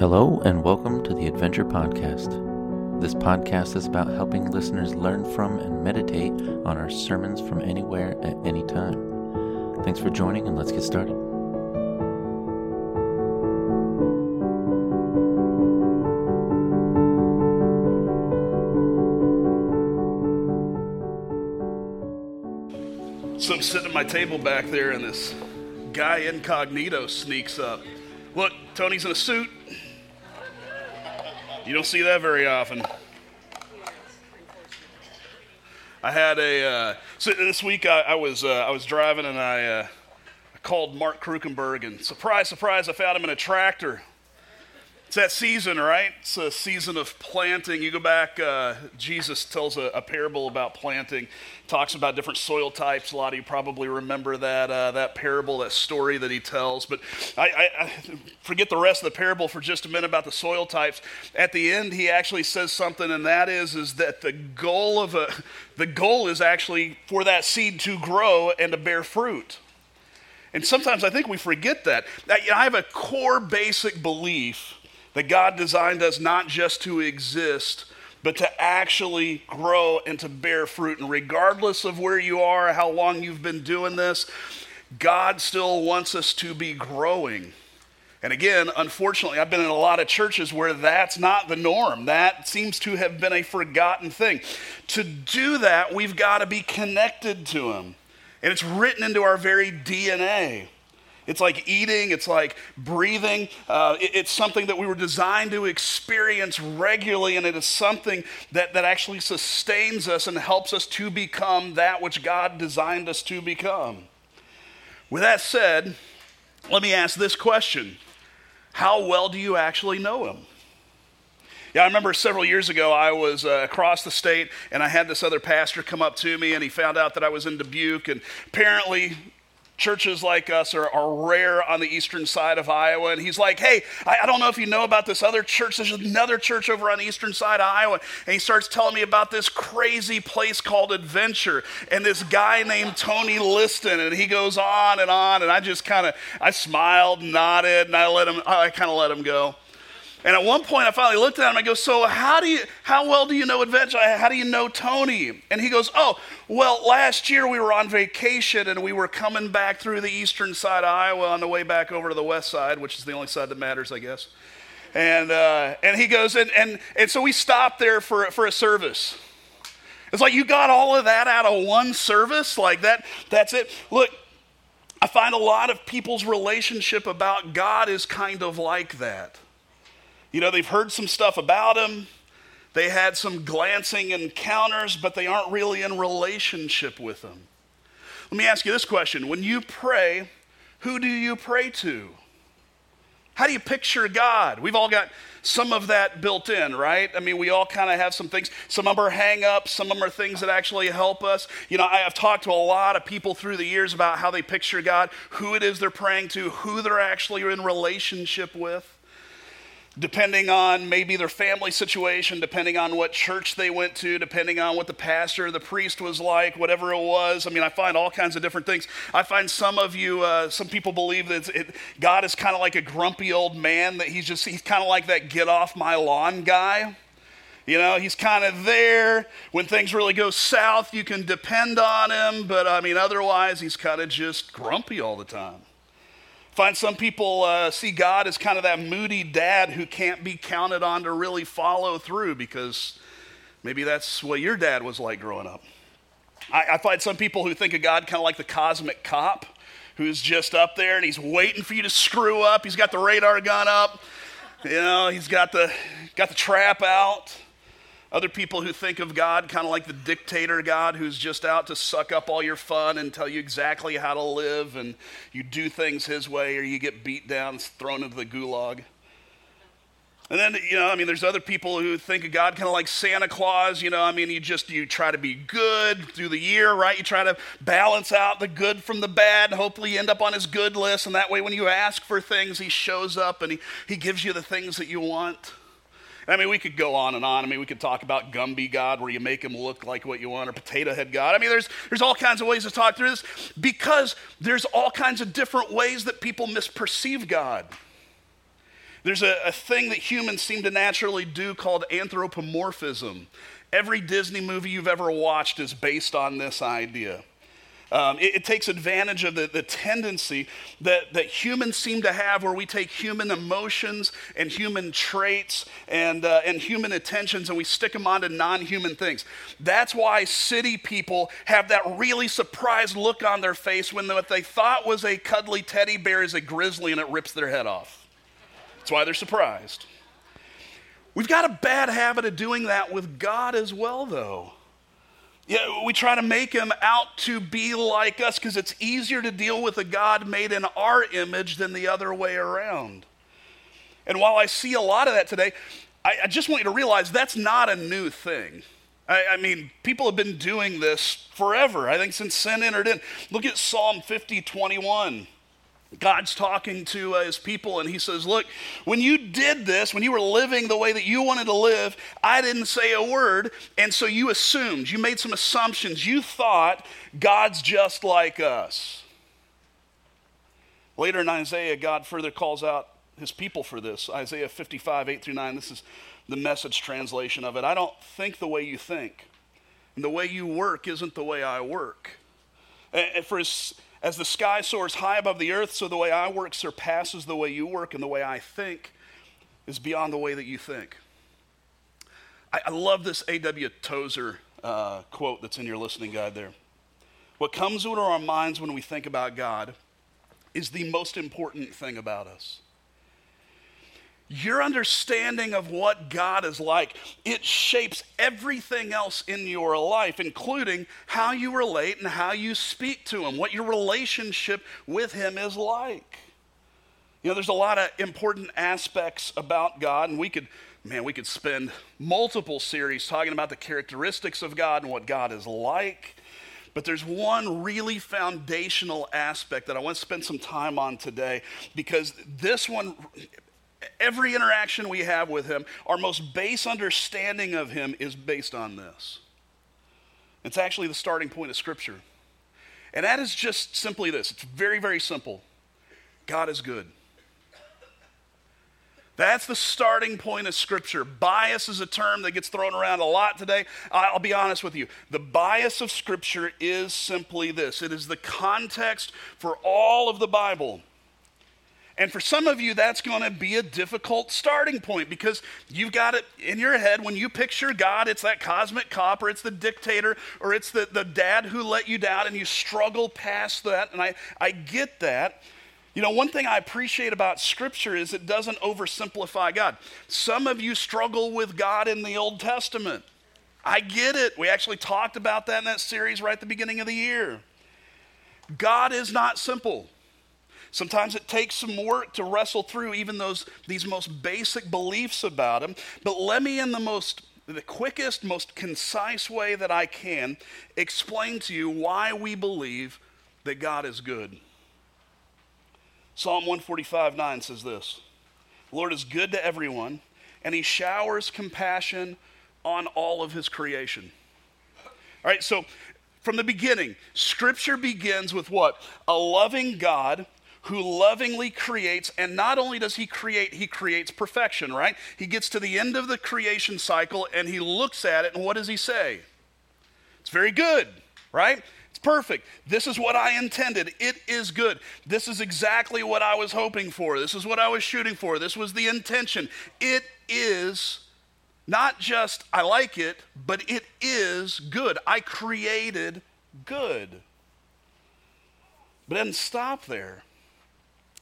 Hello, and welcome to the Adventure Podcast. This podcast is about helping listeners learn from and meditate on our sermons from anywhere at any time. Thanks for joining, and let's get started. So I'm sitting at my table back there, and this guy incognito sneaks up. Look, Tony's in a suit. You don't see that very often. I had a uh, so this week I, I was uh, I was driving and I, uh, I called Mark Krukenberg and surprise surprise I found him in a tractor it's that season, right? It's a season of planting. You go back, uh, Jesus tells a, a, parable about planting, talks about different soil types. A lot of you probably remember that, uh, that parable, that story that he tells. But I, I, I, forget the rest of the parable for just a minute about the soil types. At the end, he actually says something, and that is, is that the goal of a, the goal is actually for that seed to grow and to bear fruit. And sometimes I think we forget that. I have a core basic belief that God designed us not just to exist, but to actually grow and to bear fruit. And regardless of where you are, how long you've been doing this, God still wants us to be growing. And again, unfortunately, I've been in a lot of churches where that's not the norm. That seems to have been a forgotten thing. To do that, we've got to be connected to Him. And it's written into our very DNA. It's like eating, it's like breathing. Uh, it, it's something that we were designed to experience regularly, and it is something that, that actually sustains us and helps us to become that which God designed us to become. With that said, let me ask this question How well do you actually know Him? Yeah, I remember several years ago, I was uh, across the state and I had this other pastor come up to me and he found out that I was in Dubuque. And apparently, churches like us are, are, rare on the eastern side of Iowa. And he's like, hey, I, I, don't know if you know about this other church. There's another church over on the eastern side of Iowa. And he starts telling me about this crazy place called Adventure and this guy named Tony Liston. And he goes on and on. And I just kind of, I smiled, nodded, and I let him, I kind of let him go. And at one point, I finally looked at him. And I go, "So how do you? How well do you know Adventure? How do you know Tony?" And he goes, "Oh, well, last year we were on vacation and we were coming back through the eastern side of Iowa on the way back over to the west side, which is the only side that matters, I guess." And uh, and he goes, and and and so we stopped there for for a service. It's like you got all of that out of one service, like that. That's it. Look, I find a lot of people's relationship about God is kind of like that. You know, they've heard some stuff about him. They had some glancing encounters, but they aren't really in relationship with him. Let me ask you this question When you pray, who do you pray to? How do you picture God? We've all got some of that built in, right? I mean, we all kind of have some things. Some of them are hang ups, some of them are things that actually help us. You know, I have talked to a lot of people through the years about how they picture God, who it is they're praying to, who they're actually in relationship with depending on maybe their family situation, depending on what church they went to, depending on what the pastor, the priest was like, whatever it was. I mean, I find all kinds of different things. I find some of you, uh, some people believe that it, God is kind of like a grumpy old man, that he's just, he's kind of like that get off my lawn guy. You know, he's kind of there. When things really go south, you can depend on him, but I mean, otherwise, he's kind of just grumpy all the time. Find some people uh, see God as kind of that moody dad who can't be counted on to really follow through because maybe that's what your dad was like growing up. I, I find some people who think of God kind of like the cosmic cop who's just up there and he's waiting for you to screw up. He's got the radar gun up, you know, he's got the, got the trap out. Other people who think of God kind of like the dictator God who's just out to suck up all your fun and tell you exactly how to live, and you do things his way or you get beat down, thrown into the gulag. And then, you know, I mean, there's other people who think of God kind of like Santa Claus, you know, I mean, you just, you try to be good through the year, right? You try to balance out the good from the bad. Hopefully you end up on his good list. And that way, when you ask for things, he shows up and he, he gives you the things that you want. I mean, we could go on and on. I mean, we could talk about Gumby God, where you make him look like what you want, or Potato Head God. I mean, there's, there's all kinds of ways to talk through this because there's all kinds of different ways that people misperceive God. There's a, a thing that humans seem to naturally do called anthropomorphism. Every Disney movie you've ever watched is based on this idea. Um, it, it, takes advantage of the, the tendency that, that humans seem to have where we take human emotions and human traits and, uh, and human attentions and we stick them onto non human things. That's why city people have that really surprised look on their face when what they thought was a cuddly teddy bear is a grizzly and it rips their head off. That's why they're surprised. We've got a bad habit of doing that with God as well, though. Yeah, we try to make him out to be like us because it's easier to deal with a God made in our image than the other way around. And while I see a lot of that today, I, I just want you to realize that's not a new thing. I, I, mean, people have been doing this forever, I think, since sin entered in. Look at Psalm 50 21. God's talking to uh, his people, and he says, Look, when you did this, when you were living the way that you wanted to live, I didn't say a word, and so you assumed, you made some assumptions. You thought God's just like us. Later in Isaiah, God further calls out his people for this. Isaiah 55, 8 through 9. This is the message translation of it. I don't think the way you think, and the way you work isn't the way I work. And for his as the sky soars high above the earth, so the way I work surpasses the way you work, and the way I think is beyond the way that you think. I, I love this A.W. Tozer uh, quote that's in your listening guide there. What comes into our minds when we think about God is the most important thing about us your understanding of what God is like, it shapes everything else in your life, including how you relate and how you speak to Him, what your relationship with Him is like. You know, there's a lot of important aspects about God, and we could, man, we could spend multiple series talking about the characteristics of God and what God is like. But there's one really foundational aspect that I want to spend some time on today because this one every interaction we have with Him, our most base understanding of Him is based on this. It's actually the starting point of Scripture. And that is just simply this it's very, very simple God is good. That's the starting point of Scripture. Bias is a term that gets thrown around a lot today. I'll be honest with you. The bias of Scripture is simply this it is the context for all of the Bible. And for some of you, that's going to be a difficult starting point because you've got it in your head when you picture God, it's that cosmic cop, or it's the dictator, or it's the, the dad who let you down, and you struggle past that. And I, I get that. You know, one thing I appreciate about Scripture is it doesn't oversimplify God. Some of you struggle with God in the Old Testament. I get it. We actually talked about that in that series right at the beginning of the year. God is not simple. Sometimes it takes some work to wrestle through even those these most basic beliefs about him. But let me in the most the quickest, most concise way that I can explain to you why we believe that God is good. Psalm 145 9 says this Lord is good to everyone, and he showers compassion on all of his creation. All right, so from the beginning, scripture begins with what? A loving God who lovingly creates, and not only does he create, he creates perfection, right? He gets to the end of the creation cycle and he looks at it, and what does he say? It's very good, right? It's perfect. This is what I intended. It is good. This is exactly what I was hoping for. This is what I was shooting for. This was the intention. It is not just I like it, but it is good. I created good. But it doesn't stop there.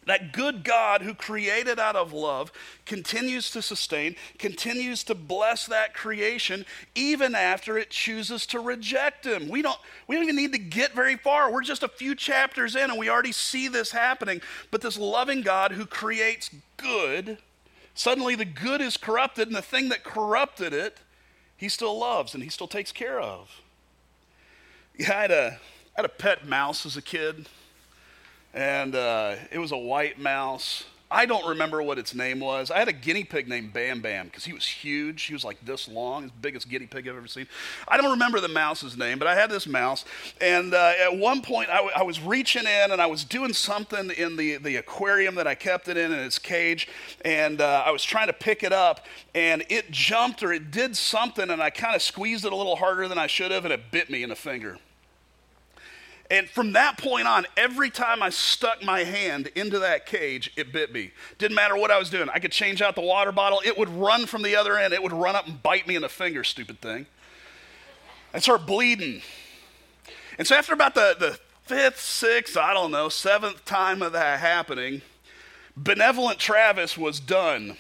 That good God who created out of love continues to sustain, continues to bless that creation even after it chooses to reject him. We don't, we don't even need to get very far. We're just a few chapters in and we already see this happening. But this loving God who creates good, suddenly the good is corrupted and the thing that corrupted it, he still loves and he still takes care of. Yeah, I had a, I had a pet mouse as a kid and uh, it was a white mouse. I don't remember what its name was. I had a guinea pig named Bam Bam because he was huge. He was like this long, the biggest guinea pig I've ever seen. I don't remember the mouse's name, but I had this mouse. And uh, at one point, I, w- I was reaching in and I was doing something in the, the aquarium that I kept it in, in its cage. And uh, I was trying to pick it up, and it jumped or it did something, and I kind of squeezed it a little harder than I should have, and it bit me in the finger. And from that point on, every time I stuck my hand into that cage, it bit me. Didn't matter what I was doing. I could change out the water bottle, it would run from the other end. It would run up and bite me in the finger, stupid thing. And start bleeding. And so after about the, the fifth, sixth, I don't know, seventh time of that happening, benevolent Travis was done.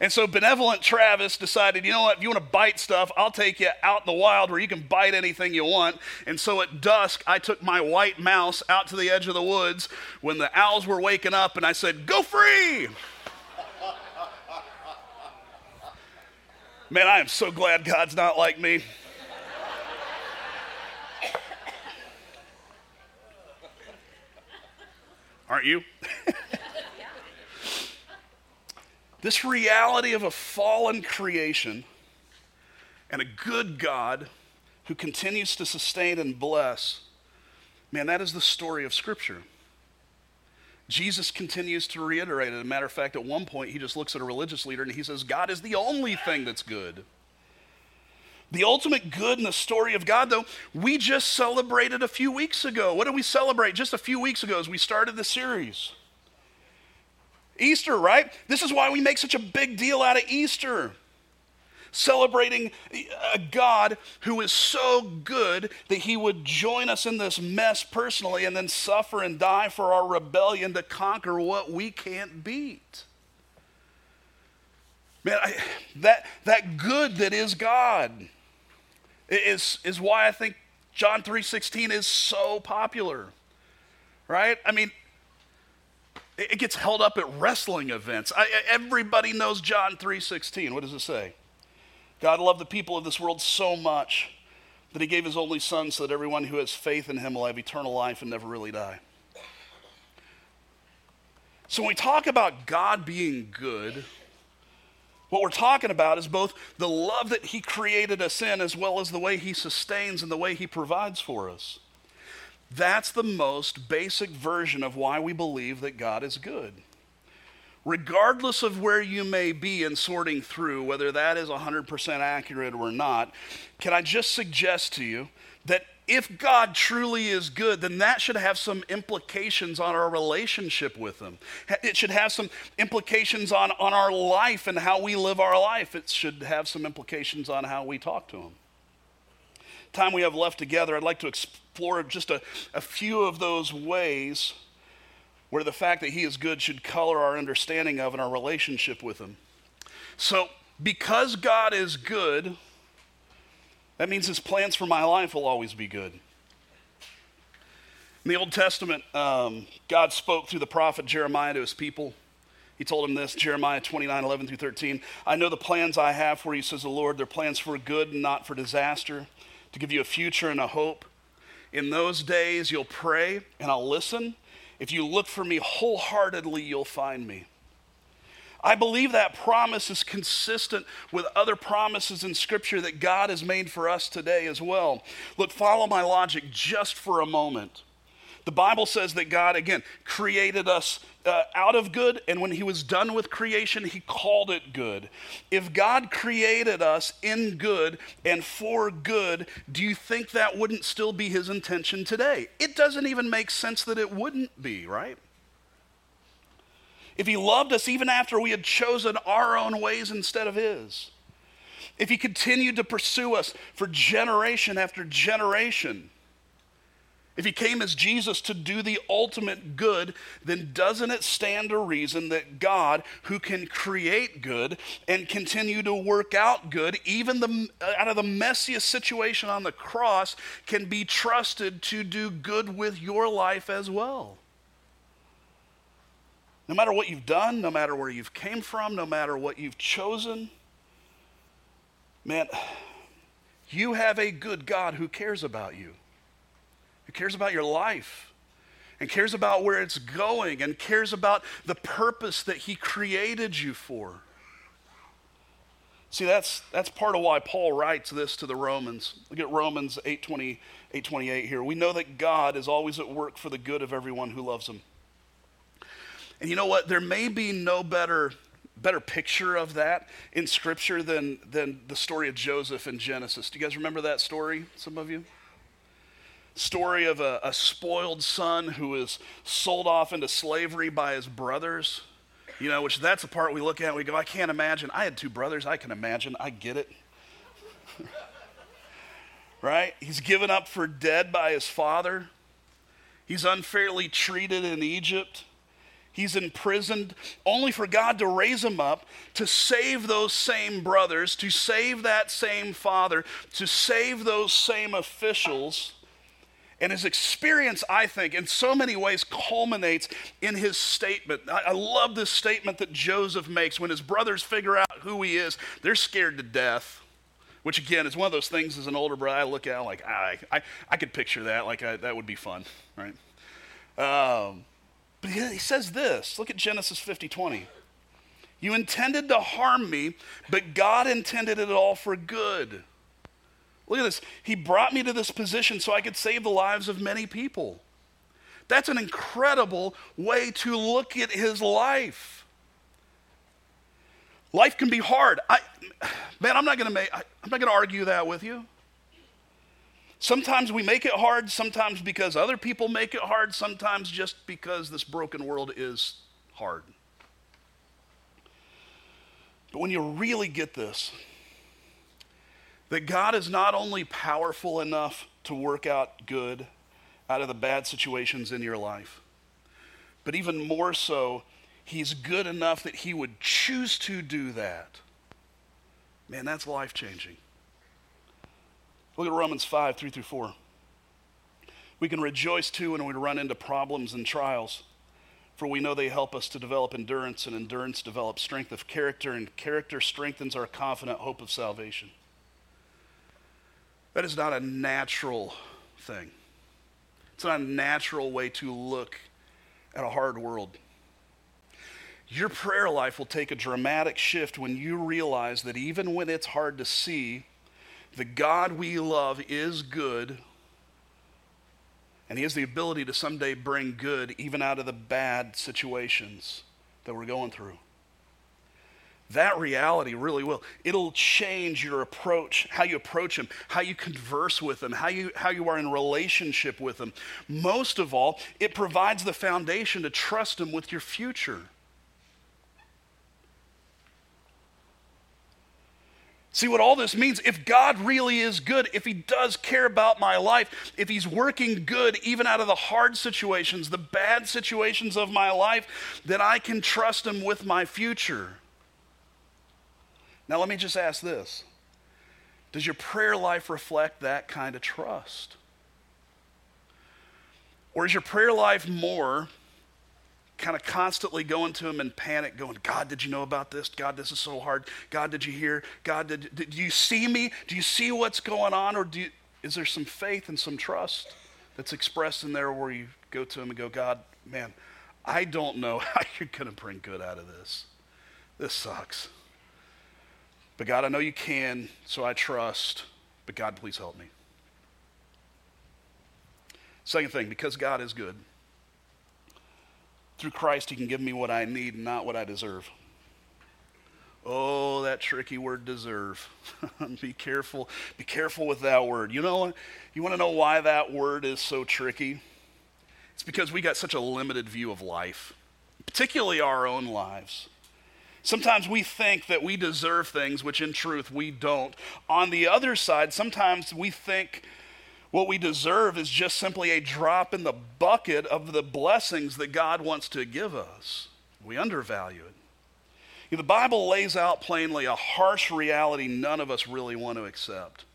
And so benevolent Travis decided, you know what, if you want to bite stuff, I'll take you out in the wild where you can bite anything you want. And so at dusk, I took my white mouse out to the edge of the woods when the owls were waking up and I said, Go free! Man, I am so glad God's not like me. Aren't you? This reality of a fallen creation and a good God who continues to sustain and bless, man, that is the story of Scripture. Jesus continues to reiterate it. As a matter of fact, at one point, he just looks at a religious leader and he says, God is the only thing that's good. The ultimate good in the story of God, though, we just celebrated a few weeks ago. What did we celebrate just a few weeks ago as we started the series? Easter, right? This is why we make such a big deal out of Easter. Celebrating a God who is so good that he would join us in this mess personally and then suffer and die for our rebellion to conquer what we can't beat. Man, I, that, that good that is God is, is why I think John 3.16 is so popular, right? I mean, it gets held up at wrestling events. I, everybody knows John 3:16. What does it say? God loved the people of this world so much that he gave his only son so that everyone who has faith in him will have eternal life and never really die. So when we talk about God being good, what we're talking about is both the love that he created us in as well as the way he sustains and the way he provides for us. That's the most basic version of why we believe that God is good. Regardless of where you may be in sorting through, whether that is 100% accurate or not, can I just suggest to you that if God truly is good, then that should have some implications on our relationship with Him. It should have some implications on, on our life and how we live our life. It should have some implications on how we talk to Him. Time we have left together, I'd like to just a, a few of those ways where the fact that He is good should color our understanding of and our relationship with Him. So, because God is good, that means His plans for my life will always be good. In the Old Testament, um, God spoke through the prophet Jeremiah to his people. He told him this, Jeremiah 29, 11 through 13. I know the plans I have for you, says the Lord. They're plans for good and not for disaster, to give you a future and a hope. In those days, you'll pray and I'll listen. If you look for me wholeheartedly, you'll find me. I believe that promise is consistent with other promises in Scripture that God has made for us today as well. Look, follow my logic just for a moment. The Bible says that God, again, created us uh, out of good, and when He was done with creation, He called it good. If God created us in good and for good, do you think that wouldn't still be His intention today? It doesn't even make sense that it wouldn't be, right? If He loved us even after we had chosen our own ways instead of His, if He continued to pursue us for generation after generation, if he came as Jesus to do the ultimate good, then doesn't it stand to reason that God, who can create good and continue to work out good, even the, out of the messiest situation on the cross, can be trusted to do good with your life as well? No matter what you've done, no matter where you've came from, no matter what you've chosen, man, you have a good God who cares about you who cares about your life. and cares about where it's going and cares about the purpose that he created you for. See, that's, that's part of why Paul writes this to the Romans. Look at Romans 8, 20, 8 28 here. We know that God is always at work for the good of everyone who loves him. And you know what? There may be no better, better picture of that in Scripture than, than the story of Joseph in Genesis. Do you guys remember that story, some of you? Story of a, a spoiled son who is sold off into slavery by his brothers you know, which that's the part we look at and we go, I can't imagine. I had two brothers. I can imagine. I get it. right? He's given up for dead by his father. He's unfairly treated in Egypt. He's imprisoned only for God to raise him up to save those same brothers, to save that same father, to save those same officials and his experience, I think, in so many ways culminates in his statement. I, I, love this statement that Joseph makes when his brothers figure out who he is. They're scared to death, which again is one of those things as an older brother I look at like, I, I, I could picture that. Like, I, that would be fun, right? Um, but he, he says this look at Genesis 50 20. You intended to harm me, but God intended it all for good Look at this. He brought me to this position so I could save the lives of many people. That's an incredible way to look at his life. Life can be hard. I, man, I'm not going to make. I'm not going to argue that with you. Sometimes we make it hard, sometimes because other people make it hard, sometimes just because this broken world is hard. But when you really get this, that God is not only powerful enough to work out good out of the bad situations in your life, but even more so, He's good enough that He would choose to do that. Man, that's life changing. Look at Romans 5 3 through 4. We can rejoice too when we run into problems and trials, for we know they help us to develop endurance, and endurance develops strength of character, and character strengthens our confident hope of salvation. That is not a natural thing. It's not a natural way to look at a hard world. Your prayer life will take a dramatic shift when you realize that even when it's hard to see, the God we love is good, and He has the ability to someday bring good even out of the bad situations that we're going through that reality really will. It'll change your approach, how you approach him, how you converse with him, how you, how you are in relationship with him. Most of all, it provides the foundation to trust him with your future. See what all this means? If God really is good, if He does care about my life, if He's working good even out of the hard situations, the bad situations of my life, then I can trust Him with my future. Now, let me just ask this Does your prayer life reflect that kind of trust? Or is your prayer life more kind of constantly going to him in panic, going, God, did you know about this? God, this is so hard. God, did you hear? God, did, did you see me? Do you see what's going on? Or you, is there some faith and some trust that's expressed in there where you go to him and go, God, man, I don't know how you're going to bring good out of this. This sucks. But God, I know you can, so I trust. But God, please help me. Second thing, because God is good, through Christ, He can give me what I need and not what I deserve. Oh, that tricky word deserve. be careful. Be careful with that word. You know, you want to know why that word is so tricky? It's because we got such a limited view of life, particularly our own lives. Sometimes we think that we deserve things which in truth we don't. On the other side, sometimes we think what we deserve is just simply a drop in the bucket of the blessings that God wants to give us. We undervalue it. The Bible lays out plainly a harsh reality none of us really want to accept.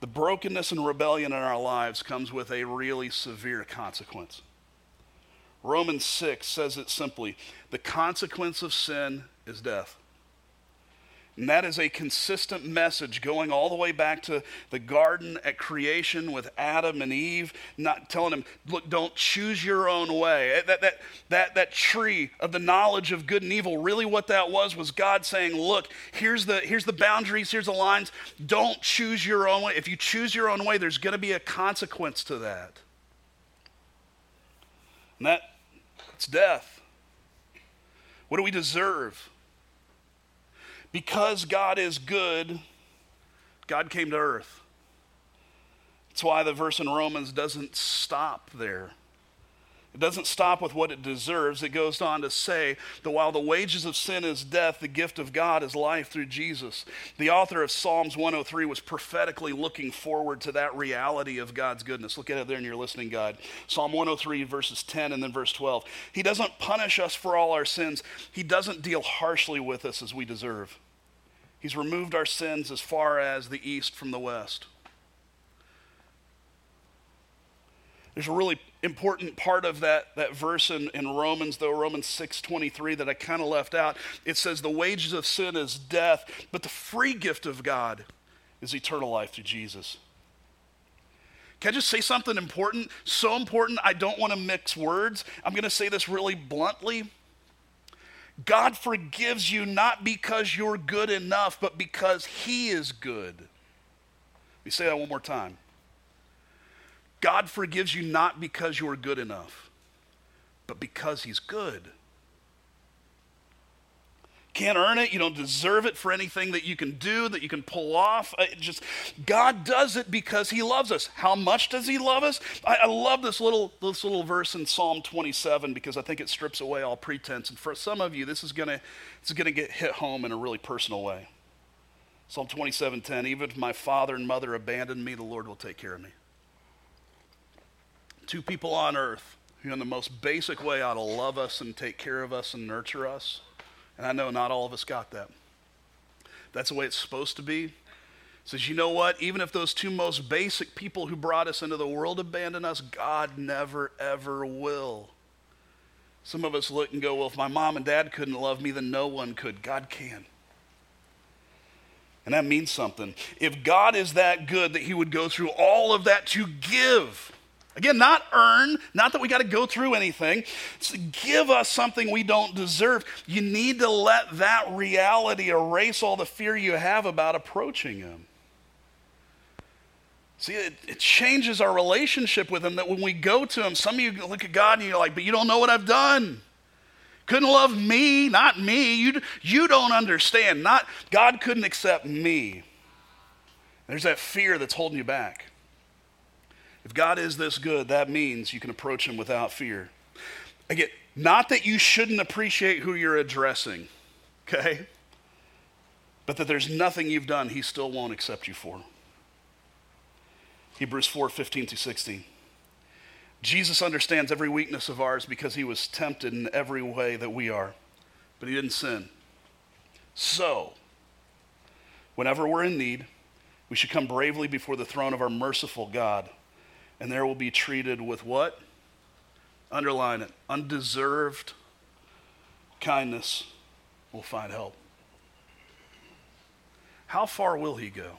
The brokenness and rebellion in our lives comes with a really severe consequence. Romans 6 says it simply the consequence of sin is death. And that is a consistent message going all the way back to the garden at creation with Adam and Eve, not telling them, look, don't choose your own way. Eh, that, that, that, that tree of the knowledge of good and evil, really what that was, was God saying, look, here's the, here's the boundaries, here's the lines. Don't choose your own way. If you choose your own way, there's going to be a consequence to that. And that, it's death. What do we deserve? Because God is good, God came to earth. That's why the verse in Romans doesn't stop there. It doesn't stop with what it deserves. It goes on to say that while the wages of sin is death, the gift of God is life through Jesus. The author of Psalms 103 was prophetically looking forward to that reality of God's goodness. Look at it there in your listening guide. Psalm 103, verses 10 and then verse 12. He doesn't punish us for all our sins, He doesn't deal harshly with us as we deserve. He's removed our sins as far as the east from the west. There's a really important part of that, that verse in, in Romans, though, Romans 6.23, that I kind of left out. It says, the wages of sin is death, but the free gift of God is eternal life through Jesus. Can I just say something important? So important, I don't want to mix words. I'm going to say this really bluntly. God forgives you not because you're good enough, but because He is good. Let me say that one more time. God forgives you not because you are good enough, but because He's good. Can't earn it. You don't deserve it for anything that you can do, that you can pull off. It just God does it because He loves us. How much does He love us? I, I love this little this little verse in Psalm 27 because I think it strips away all pretense. And for some of you, this is gonna it's gonna get hit home in a really personal way. Psalm 27:10. Even if my father and mother abandon me, the Lord will take care of me two people on earth who, in the most basic way, ought to love us and take care of us and nurture us. And I know not all of us got that. That's the way it's supposed to be. says, you know what? Even if those two most basic people who brought us into the world abandon us, God never, ever will. Some of us look and go, well, if my mom and dad couldn't love me, then no one could. God can. And that means something. If God is that good that he would go through all of that to give Again, not earn, not that we got to go through anything. It's give us something we don't deserve. You need to let that reality erase all the fear you have about approaching Him. See, it, it, changes our relationship with Him that when we go to Him, some of you look at God and you're like, but you don't know what I've done. Couldn't love me, not me. You, you don't understand. Not God couldn't accept me. There's that fear that's holding you back. If God is this good, that means you can approach him without fear. Again, not that you shouldn't appreciate who you're addressing, okay? But that there's nothing you've done he still won't accept you for. Hebrews 4 15 to 16. Jesus understands every weakness of ours because he was tempted in every way that we are, but he didn't sin. So, whenever we're in need, we should come bravely before the throne of our merciful God and there will be treated with what? Underline it. Undeserved kindness will find help. How far will he go?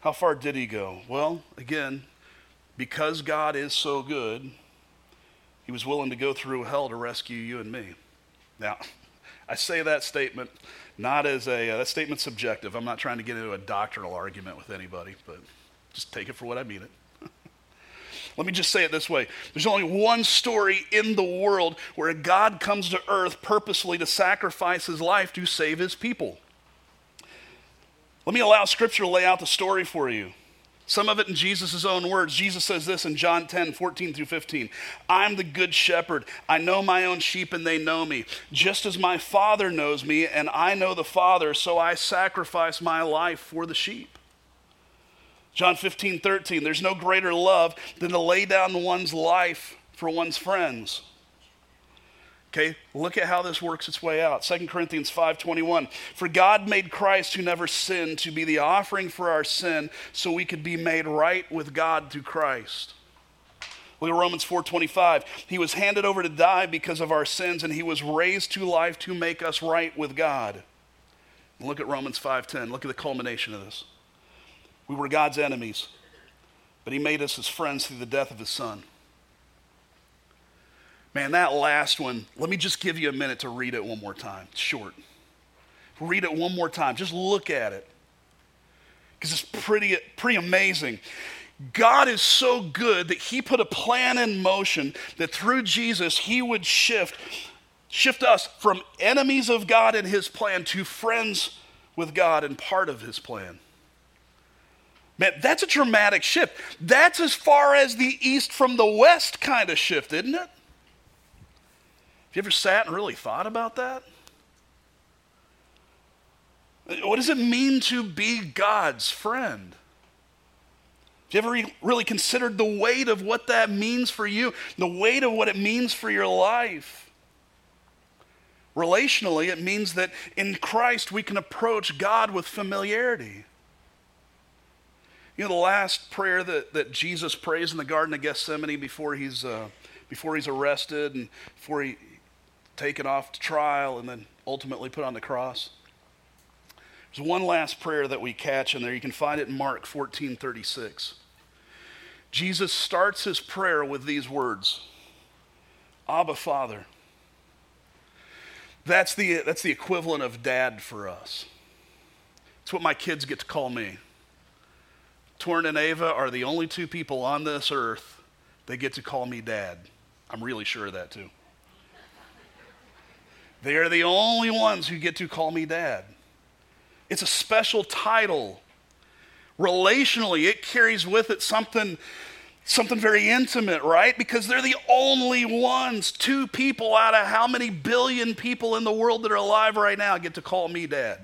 How far did he go? Well, again, because God is so good, he was willing to go through hell to rescue you and me. Now, I say that statement not as a, uh, that statement's subjective. I'm not trying to get into a doctrinal argument with anybody, but just take it for what I mean it. Let me just say it this way there's only one story in the world where God comes to earth purposely to sacrifice his life to save his people. Let me allow Scripture to lay out the story for you. Some of it in Jesus' own words. Jesus says this in John 10, 14 through 15. I'm the good shepherd. I know my own sheep and they know me. Just as my Father knows me and I know the Father, so I sacrifice my life for the sheep. John 15, 13, there's no greater love than to lay down one's life for one's friends. Okay, look at how this works its way out. 2 Corinthians 5:21. For God made Christ who never sinned to be the offering for our sin so we could be made right with God through Christ. Look at Romans 4:25. He was handed over to die because of our sins and he was raised to life to make us right with God. Look at Romans 5:10. Look at the culmination of this. We were God's enemies, but he made us his friends through the death of his son. Man, that last one, let me just give you a minute to read it one more time. It's short. Read it one more time. Just look at it. Because it's pretty, pretty amazing. God is so good that he put a plan in motion that through Jesus he would shift shift us from enemies of God and his plan to friends with God and part of his plan. Man, that's a dramatic shift. That's as far as the east from the west kind of shift, isn't it? Have you ever sat and really thought about that? What does it mean to be God's friend? Have you ever really considered the weight of what that means for you, the weight of what it means for your life? Relationally, it means that in Christ we can approach God with familiarity. You know, the last prayer that, that Jesus prays in the Garden of Gethsemane before he's, uh, before he's arrested and before he taken off to trial and then ultimately put on the cross. There's one last prayer that we catch in there. You can find it in Mark 14 36. Jesus starts his prayer with these words Abba, Father. That's the, that's the equivalent of dad for us. It's what my kids get to call me. Torn and Ava are the only two people on this earth that get to call me dad. I'm really sure of that too. They are the only ones who get to call me dad. It's a special title. Relationally, it carries with it something something very intimate, right? Because they're the only ones, two people out of how many billion people in the world that are alive right now get to call me dad.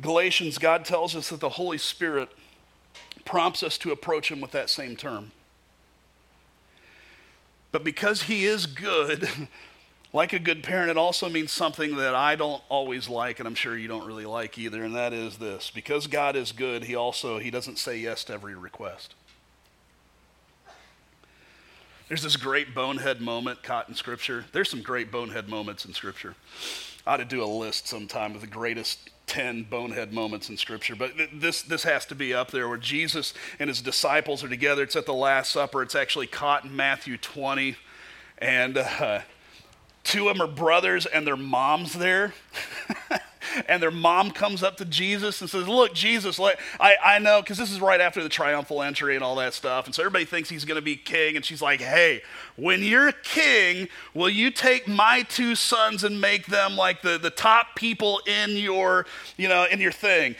Galatians, God tells us that the Holy Spirit prompts us to approach Him with that same term. But because He is good, like a good parent, it also means something that I don't always like, and I'm sure you don't really like either, and that is this. Because God is good, He also He doesn't say yes to every request. There's this great bonehead moment caught in Scripture. There's some great bonehead moments in Scripture. I ought to do a list sometime of the greatest 10 bonehead moments in Scripture, but this, this has to be up there where Jesus and his disciples are together. It's at the Last Supper. It's actually caught in Matthew 20. And uh, two of them are brothers and their mom's there. and their mom comes up to Jesus and says, Look, Jesus, I, I know, because this is right after the triumphal entry and all that stuff. And so everybody thinks he's going to be king. And she's like, Hey, when you're king, will you take my two sons and make them like the, the top people in your, you know, in your thing?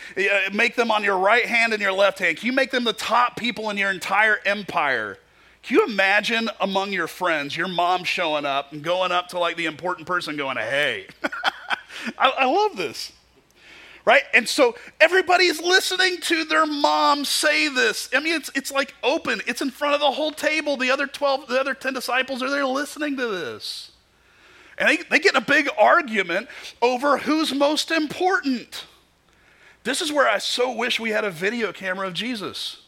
Make them on your right hand and your left hand. Can you make them the top people in your entire empire? Can you imagine among your friends, your mom showing up and going up to like the important person going, hey, I, I love this. Right? And so everybody's listening to their mom say this. I mean, it's, it's like open, it's in front of the whole table. The other 12, the other 10 disciples are there listening to this. And they, they get a big argument over who's most important. This is where I so wish we had a video camera of Jesus.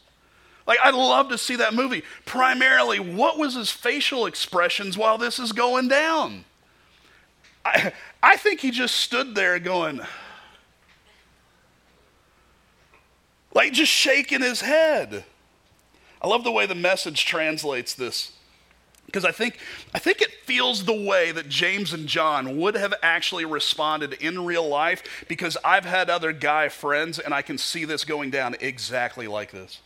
Like, I'd love to see that movie. Primarily, what was his facial expressions while this is going down? I, I think he just stood there going, like just shaking his head. I love the way the message translates this because I think, I think it feels the way that James and John would have actually responded in real life because I've had other guy friends and I can see this going down exactly like this.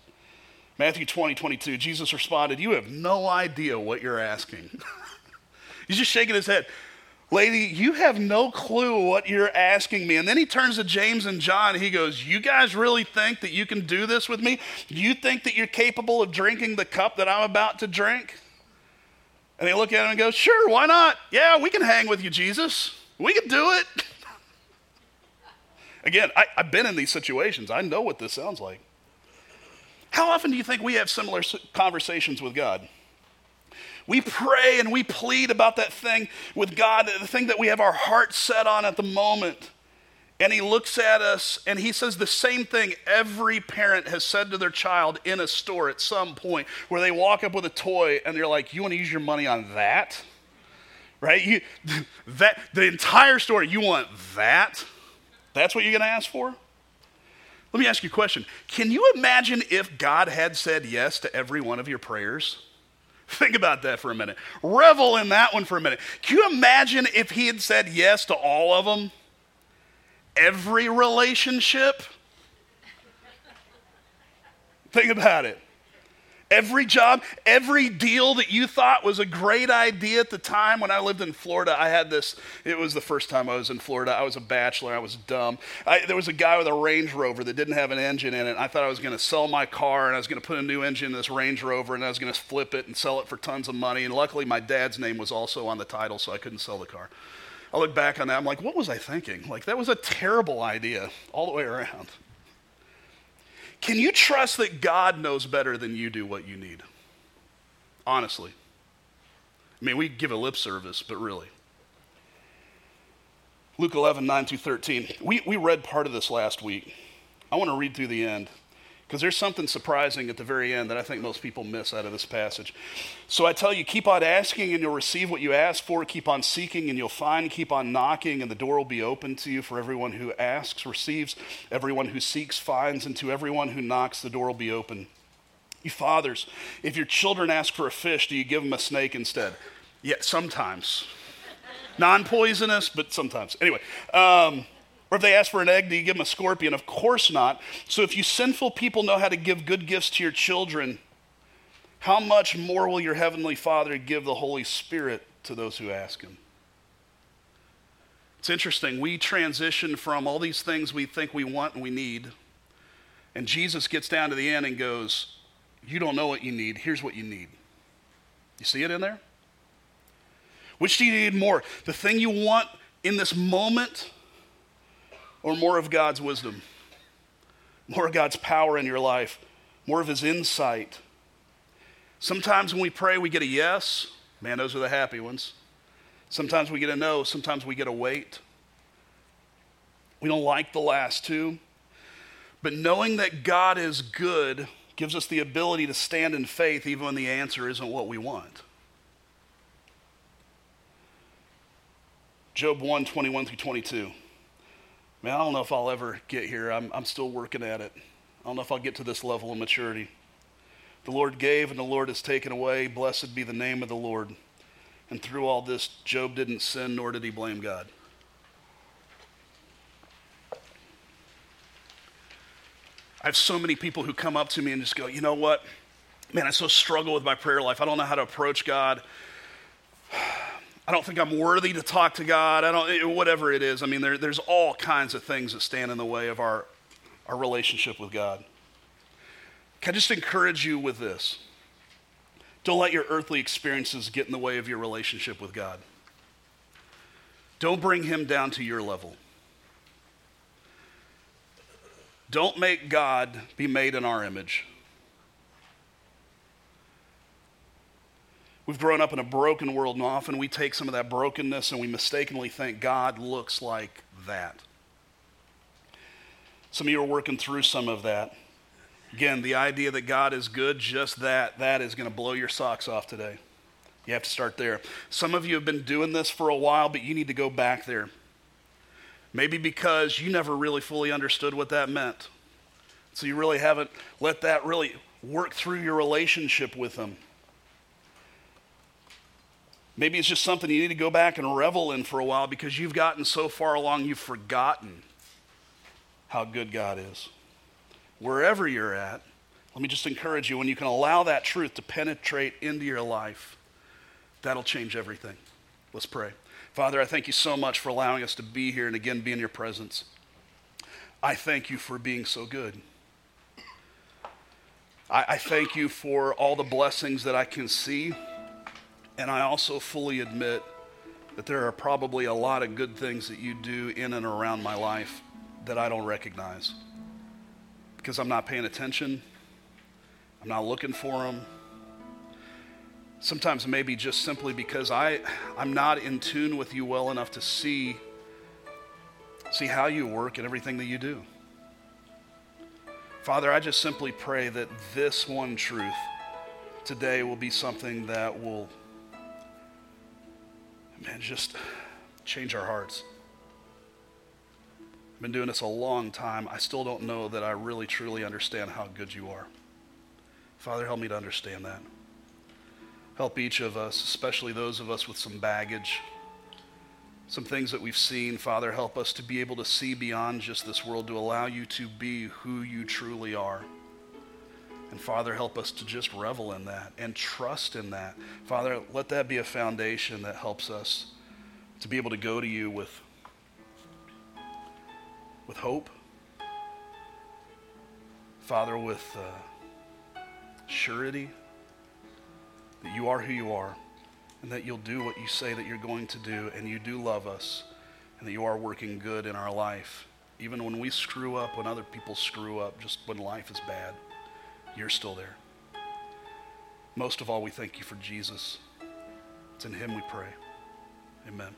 Matthew 20, 22, Jesus responded, You have no idea what you're asking. He's just shaking his head. Lady, you have no clue what you're asking me. And then he turns to James and John. He goes, You guys really think that you can do this with me? You think that you're capable of drinking the cup that I'm about to drink? And they look at him and go, Sure, why not? Yeah, we can hang with you, Jesus. We can do it. Again, I, have been in these situations. I know what this sounds like. How often do you think we have similar conversations with God? We pray and we plead about that thing with God, the thing that we have our heart set on at the moment. And he looks at us and he says the same thing every parent has said to their child in a store at some point where they walk up with a toy and they're like, You want to use your money on that? right? You, that, the entire story, you want that? That's what you're going to ask for? Let me ask you a question. Can you imagine if God had said yes to every one of your prayers? Think about that for a minute. Revel in that one for a minute. Can you imagine if He had said yes to all of them? Every relationship? Think about it. Every job, every deal that you thought was a great idea at the time when I lived in Florida, I had this. It was the first time I was in Florida. I was a bachelor. I was dumb. I, there was a guy with a Range Rover that didn't have an engine in it. I thought I was going to sell my car and I was going to put a new engine in this Range Rover and I was going to flip it and sell it for tons of money. And luckily, my dad's name was also on the title, so I couldn't sell the car. I look back on that. I'm like, what was I thinking? Like, that was a terrible idea all the way around. Can you trust that God knows better than you do what you need? Honestly. I mean, we give a lip service, but really. Luke 11, 9 through 13. We, we read part of this last week. I want to read through the end. Because there's something surprising at the very end that I think most people miss out of this passage. So I tell you, keep on asking and you'll receive what you ask for. Keep on seeking and you'll find. Keep on knocking and the door will be open to you. For everyone who asks receives, everyone who seeks finds, and to everyone who knocks, the door will be open. You fathers, if your children ask for a fish, do you give them a snake instead? Yeah, sometimes. Non poisonous, but sometimes. Anyway. Um, or if they ask for an egg, do you give them a scorpion? Of course not. So if you sinful people know how to give good gifts to your children, how much more will your heavenly Father give the Holy Spirit to those who ask him? It's interesting. We transition from all these things we think we want and we need, and Jesus gets down to the end and goes, You don't know what you need. Here's what you need. You see it in there? Which do you need more? The thing you want in this moment or more of God's wisdom, more of God's power in your life, more of His insight. Sometimes when we pray, we get a yes. Man, those are the happy ones. Sometimes we get a no. Sometimes we get a wait. We don't like the last two. But knowing that God is good gives us the ability to stand in faith even when the answer isn't what we want. Job 1 21 through 22. Man, I don't know if I'll ever get here. I'm, I'm still working at it. I don't know if I'll get to this level of maturity. The Lord gave and the Lord has taken away. Blessed be the name of the Lord. And through all this, Job didn't sin, nor did he blame God. I have so many people who come up to me and just go, you know what? Man, I so struggle with my prayer life. I don't know how to approach God. I don't think I'm worthy to talk to God. I don't, eh, whatever it is. I mean, there, there's all kinds of things that stand in the way of our, our relationship with God. Can I just encourage you with this? Don't let your earthly experiences get in the way of your relationship with God. Don't bring Him down to your level. Don't make God be made in our image. We've grown up in a broken world, and often we take some of that brokenness and we mistakenly think God looks like that. Some of you are working through some of that. Again, the idea that God is good, just that, that is going to blow your socks off today. You have to start there. Some of you have been doing this for a while, but you need to go back there. Maybe because you never really fully understood what that meant. So you really haven't let that really work through your relationship with Him. Maybe it's just something you need to go back and revel in for a while because you've gotten so far along you've forgotten how good God is. Wherever you're at, let me just encourage you when you can allow that truth to penetrate into your life, that'll change everything. Let's pray. Father, I thank you so much for allowing us to be here and again be in your presence. I thank you for being so good. I, I thank you for all the blessings that I can see and I also fully admit that there are probably a lot of good things that you do in and around my life that I don't recognize because I'm not paying attention. I'm not looking for them. Sometimes maybe just simply because I, I'm not in tune with you well enough to see, see how you work and everything that you do. Father, I just simply pray that this one truth today will be something that will man, just change our hearts. I've been doing this a long time. I still don't know that I really truly understand how good you are. Father, help me to understand that. Help each of us, especially those of us with some baggage, some things that we've seen. Father, help us to be able to see beyond just this world, to allow you to be who you truly are. And Father, help us to just revel in that and trust in that. Father, let that be a foundation that helps us to be able to go to you with, with hope. Father, with uh, surety that you are who you are and that you'll do what you say that you're going to do and you do love us and that you are working good in our life. Even when we screw up, when other people screw up, just when life is bad, you're still there. Most of all, we thank you for Jesus. It's in him we pray. Amen.